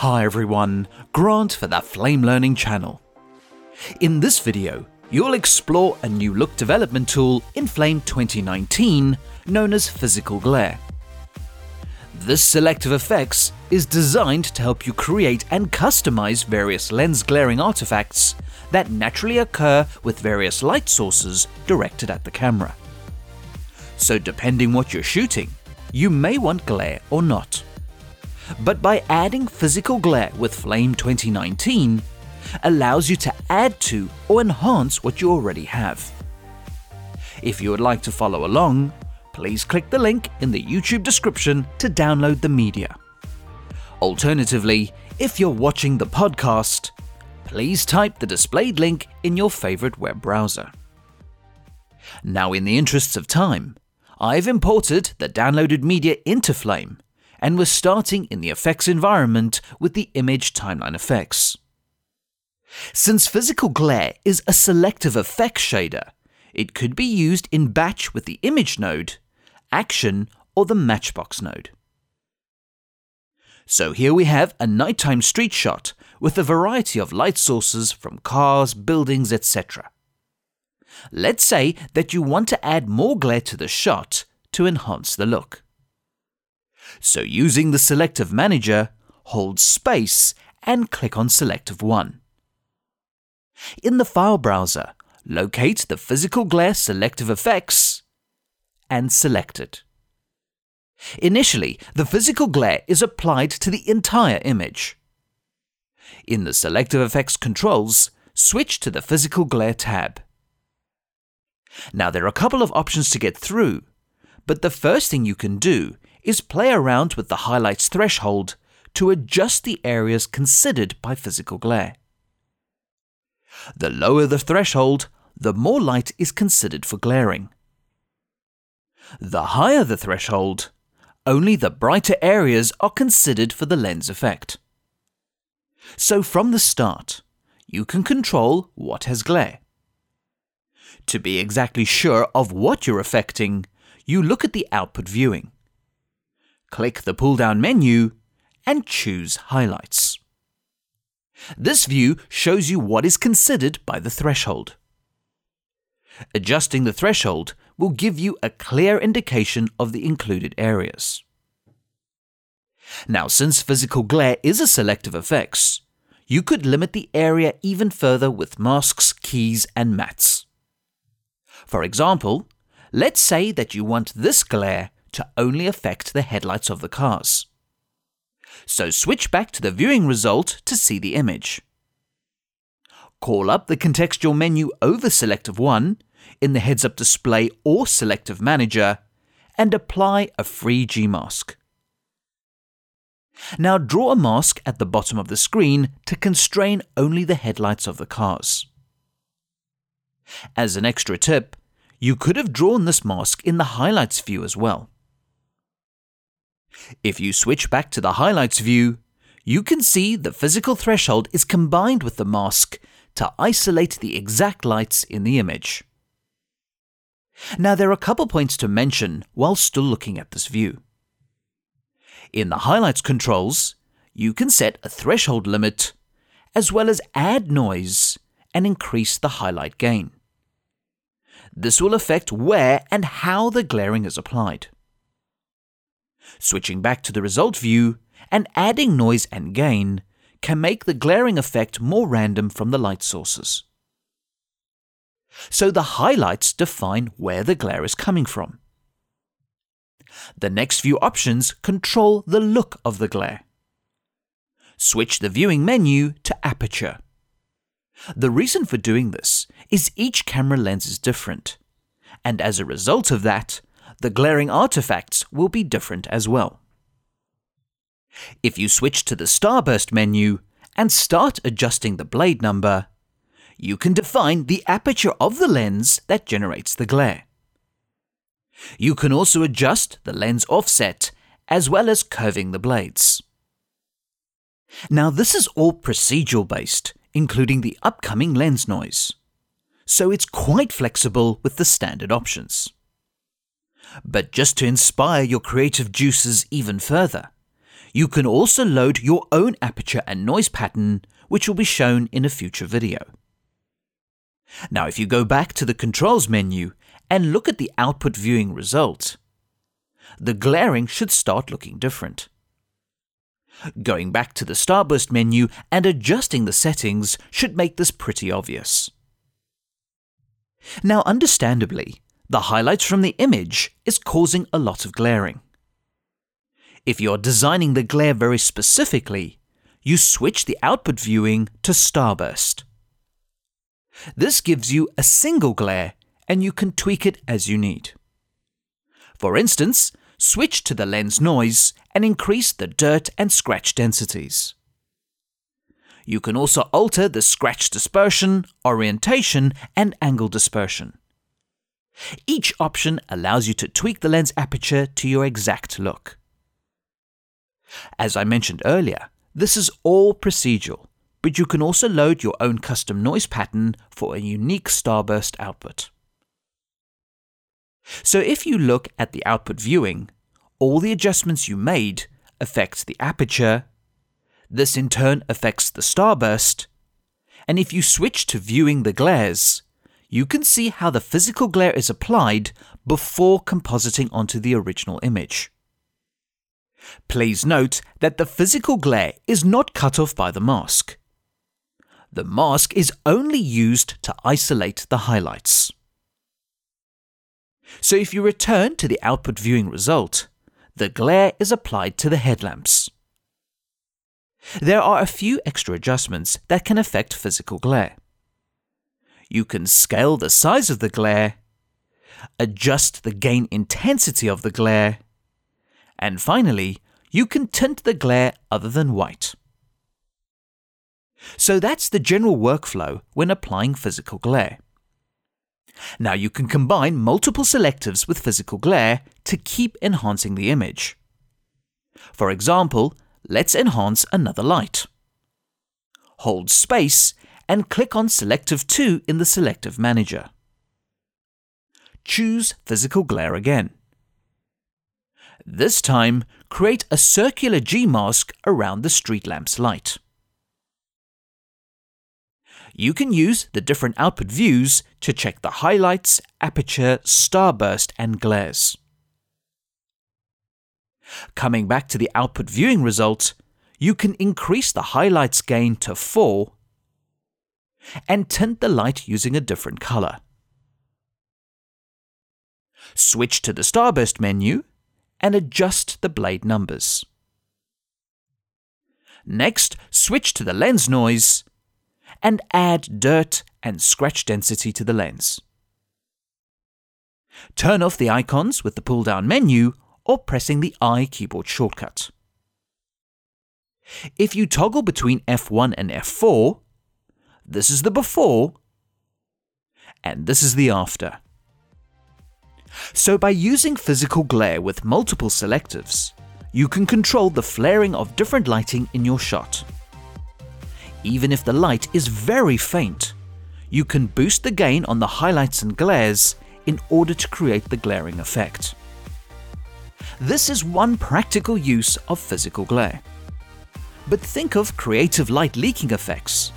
Hi everyone, Grant for the Flame Learning channel. In this video, you'll explore a new look development tool in Flame 2019 known as Physical Glare. This selective effects is designed to help you create and customize various lens glaring artifacts that naturally occur with various light sources directed at the camera. So depending what you're shooting, you may want glare or not. But by adding physical glare with Flame 2019, allows you to add to or enhance what you already have. If you would like to follow along, please click the link in the YouTube description to download the media. Alternatively, if you're watching the podcast, please type the displayed link in your favorite web browser. Now, in the interests of time, I've imported the downloaded media into Flame, and we're starting in the effects environment with the image timeline effects. Since physical glare is a selective effects shader, it could be used in batch with the image node, action, or the matchbox node. So here we have a nighttime street shot with a variety of light sources from cars, buildings, etc. Let's say that you want to add more glare to the shot to enhance the look. So using the Selective Manager, hold Space and click on Selective 1. In the file browser, locate the Physical Glare Selective Effects and select it. Initially, the physical glare is applied to the entire image. In the Selective Effects controls, switch to the Physical Glare tab. Now there are a couple of options to get through, but the first thing you can do is play around with the highlights threshold to adjust the areas considered by physical glare. The lower the threshold, the more light is considered for glaring. The higher the threshold, only the brighter areas are considered for the lens effect. So from the start, you can control what has glare. To be exactly sure of what you're affecting, you look at the output viewing. Click the pull down menu and choose Highlights. This view shows you what is considered by the threshold. Adjusting the threshold will give you a clear indication of the included areas. Now, since physical glare is a selective effects, you could limit the area even further with masks, keys, and mattes. For example, let's say that you want this glare to only affect the headlights of the cars. So switch back to the viewing result to see the image. Call up the contextual menu over Selective 1 in the heads up display or Selective Manager and apply a free G-mask. Now draw a mask at the bottom of the screen to constrain only the headlights of the cars. As an extra tip, you could have drawn this mask in the highlights view as well. If you switch back to the highlights view, you can see the physical threshold is combined with the mask to isolate the exact lights in the image. Now there are a couple points to mention while still looking at this view. In the highlights controls, you can set a threshold limit as well as add noise and increase the highlight gain. This will affect where and how the glaring is applied. Switching back to the result view and adding noise and gain can make the glaring effect more random from the light sources. So the highlights define where the glare is coming from. The next few options control the look of the glare. Switch the viewing menu to aperture. The reason for doing this is each camera lens is different, and as a result of that, the glaring artifacts will be different as well. If you switch to the Starburst menu and start adjusting the blade number, you can define the aperture of the lens that generates the glare. You can also adjust the lens offset as well as curving the blades. Now this is all procedural based, including the upcoming lens noise, so it's quite flexible with the standard options. But just to inspire your creative juices even further, You can also load your own aperture and noise pattern, which will be shown in a future video. Now, if you go back to the controls menu and look at the output viewing result, the glaring should start looking different. Going back to the Starburst menu and adjusting the settings should make this pretty obvious. Now, understandably, the highlights from the image is causing a lot of glaring. If you're designing the glare very specifically, you switch the output viewing to Starburst. This gives you a single glare and you can tweak it as you need. For instance, switch to the lens noise and increase the dirt and scratch densities. You can also alter the scratch dispersion, orientation, and angle dispersion. Each option allows you to tweak the lens aperture to your exact look. As I mentioned earlier, this is all procedural, but you can also load your own custom noise pattern for a unique starburst output. So if you look at the output viewing, all the adjustments you made affect the aperture, this in turn affects the starburst, and if you switch to viewing the glares, you can see how the physical glare is applied before compositing onto the original image. Please note that the physical glare is not cut off by the mask. The mask is only used to isolate the highlights. So if you return to the output viewing result, the glare is applied to the headlamps. There are a few extra adjustments that can affect physical glare. You can scale the size of the glare, adjust the gain intensity of the glare, and finally, you can tint the glare other than white. So that's the general workflow when applying physical glare. Now you can combine multiple selectives with physical glare to keep enhancing the image. For example, let's enhance another light. Hold space and click on Selective 2 in the Selective Manager. Choose Physical Glare again. This time, create a circular G-mask around the street lamp's light. You can use the different output views to check the highlights, aperture, starburst, and glares. Coming back to the output viewing result, you can increase the highlights gain to 4 and tint the light using a different color. Switch to the Starburst menu and adjust the blade numbers. Next, switch to the lens noise and add dirt and scratch density to the lens. Turn off the icons with the pull down menu or pressing the I keyboard shortcut. If you toggle between F1 and F4, this is the before and this is the after. So by using physical glare with multiple selectives, you can control the flaring of different lighting in your shot. Even if the light is very faint, you can boost the gain on the highlights and glares in order to create the glaring effect. This is one practical use of physical glare. But think of creative light leaking effects.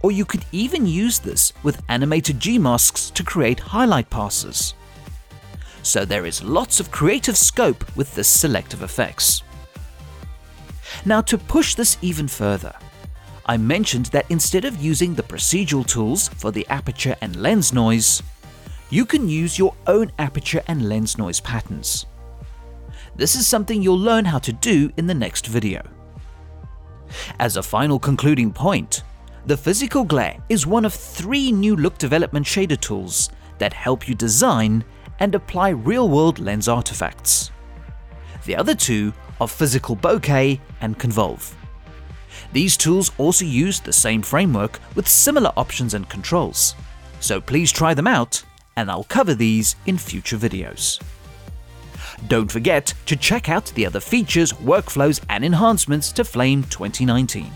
Or you could even use this with animated G-masks to create highlight passes so there is lots of creative scope with this selective effects. Now to push this even further, I mentioned that instead of using the procedural tools for the aperture and lens noise, you can use your own aperture and lens noise patterns. This is something you'll learn how to do in the next video. As a final concluding point, the Physical Glare is one of three new look development shader tools that help you design and apply real-world lens artifacts. The other two are Physical Bokeh and Convolve. These tools also use the same framework with similar options and controls, so please try them out and I'll cover these in future videos. Don't forget to check out the other features, workflows and enhancements to Flame 2019.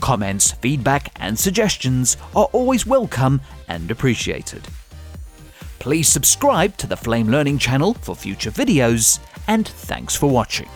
Comments, feedback and suggestions are always welcome and appreciated. Please subscribe to the Flame Learning channel for future videos, and thanks for watching.